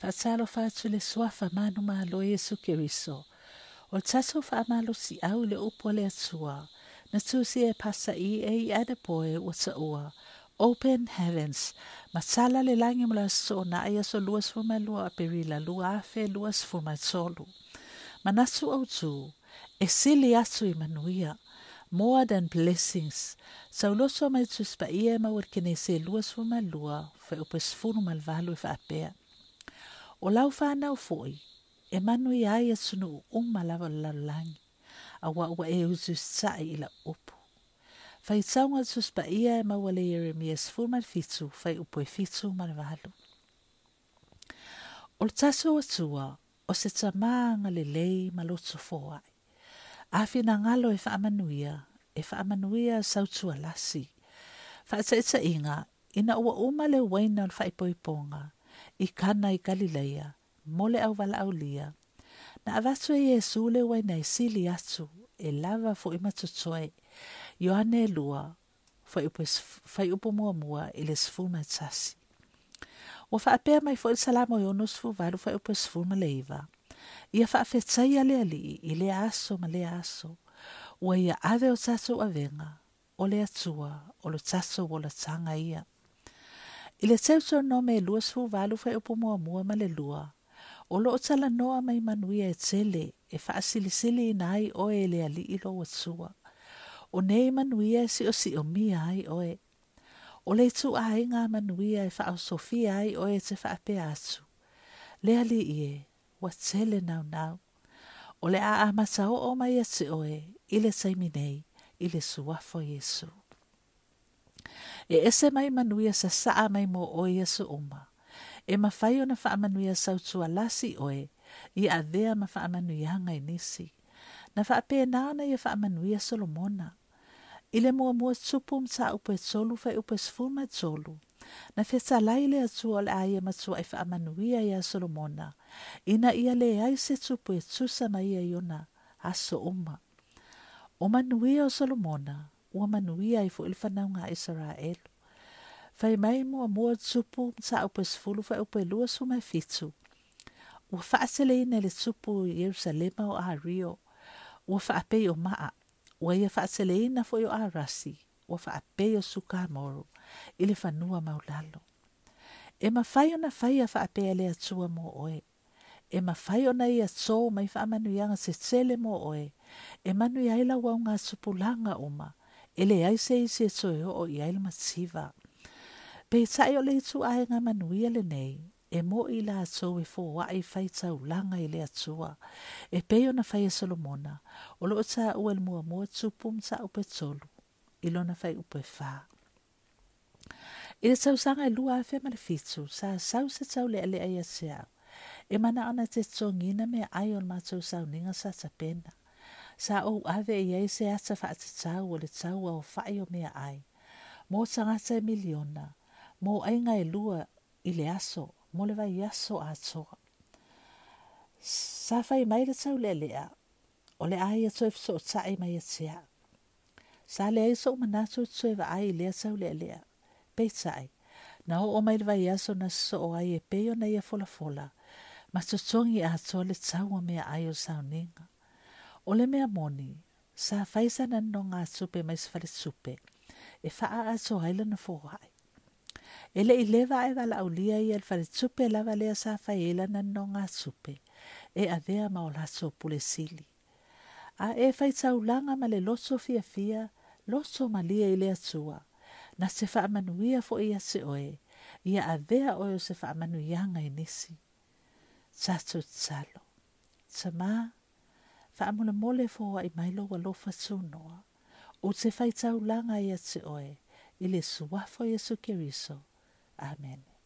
Faatalo fatu le suafa manu malo Iesu Keriso. O taso fa amalo si au le upo le atua. Na tusi e pasa i e i ade poe o sa. Open Heavens. Masala le langi mula so na aya so luas fuma lua afe luas fuma solu. Manasu au tu. E sili atu i manuia. More than blessings. Sa uloso mai tuspa ia ma warkene se luas fuma lua. Fe upes funu malvalu i fa apea. O lau whanau foi, e manu i ai sunu umma lava lalangi, a wa ua e uzu sai i la upu. Fai taunga sus pa ia e mawale Jeremias fulman fitu, fai upu e fitu marvalu. O taso tua, o se tamanga le lei maloto foai. Afi na ngalo e whaamanuia, e whaamanuia sautua lasi. Whaata inga, ina ua uma le waina o whaipoiponga, i kana i Galilea, mole au wala au lia. Na avatu e Yesu le wai nei sili atu, e lava fo ima tutoe, Ioane lua, fai upo mua mua i le sfuma e tasi. Wa fa apea mai fo il salamo i ono sfu valu fai upo sfuma le iwa. Ia fa afetai ale ali i le aso ma le aso. Ua ia ave o tato avenga, o le atua, o lo tato o la tanga ia. I le tau no me lua su valu fai upo mua mua ma le lua. O lo o tala noa mai manuia e tele e fa asili sili i nai o e le ali i lo watsua. O nei manuia e si o si o mi ai o e. O le tu a inga manuia e fa au sofia ai o e te fa ape atu. Le ali i e, wa tele nau nau. O le a amata o o mai ati o e, i le taiminei, i le suafo Iesu. E ese mai manuia sa saa mai mo o Yesu uma. E mawhai o na wha manuia sautua lasi oe, i a dhea ma wha manuia ngai nisi. Na wha pe naona i a wha manuia Solomona. I le mua mua tupum sa upe tolu fai upe sfuma tolu. Na fesa laile atua le aia matua i wha manuia i a Solomona. Ina ia le ai se tupu e tusa mai a iona aso uma. O manuia o Solomona, wamanuia i fuʻilefanauga a isaraelu faimai muamua tupu saupe sefulu faupe lua sumafetu ua faaseleina i le tupu i ierusalema o ario ua faapei o maa ua ia faaseleina foʻi o arasi ua faapei o sukamoru i le fanua maulalo e mafai ona faia faapea le atua mo oe e mafai ona ia tō mai faamanuiaga se tele mo oe e manuia ai lauauga asupulaga uma ele ai se isi e toe o i aile masiva. Pe tai o le tu ai ngā manuia le nei, e mo i la atou e fo wa i fai tau langa i le atua. E pe na fai e Solomona, o lo ta ua le mua mua tupum ta upe tolu, i lo na fai upe fa. I le tau sanga e lua afe ma le fitu, sa sau se tau le ale ai a. E mana ana te tongina me ai o ma tau sau ninga sa tapena. pena sa o ave i ai se ata fa ata tau o le tau o fai o mea ai. Mo tangata e miliona, mo ainga e lua i le aso, mo le vai aso a toa. Sa fai mai le tau le lea, o le ai a toi e so tae mai e a tia. Sa le ai so manatu e toi va ai le tau le lea, pe tae. Na o o mai le vai aso na so o ai e peo na ia fola fola, ma tutongi a toa le tau o mea ai o sauninga. ninga. O le mea moni, sa faisa na no ngā supe mai se fale supe, e faa a so haila na. E le i lewa e wala au lia i al fale supe lava lea sa faila na no ngā supe, e a vea ma o laso pule sili. A e fai tau langa ma le loso fia fia, loso ma lia i lea tua, na se faa manuia fo ia se oe, ia a vea oe se faa manuia ngai nisi. Tato talo. Tamaa, whaamuna mole fōa i mailo wa lofa tūnoa. O te whaitau langa ia te oe, i le suwafo Yesu Keriso. Amen.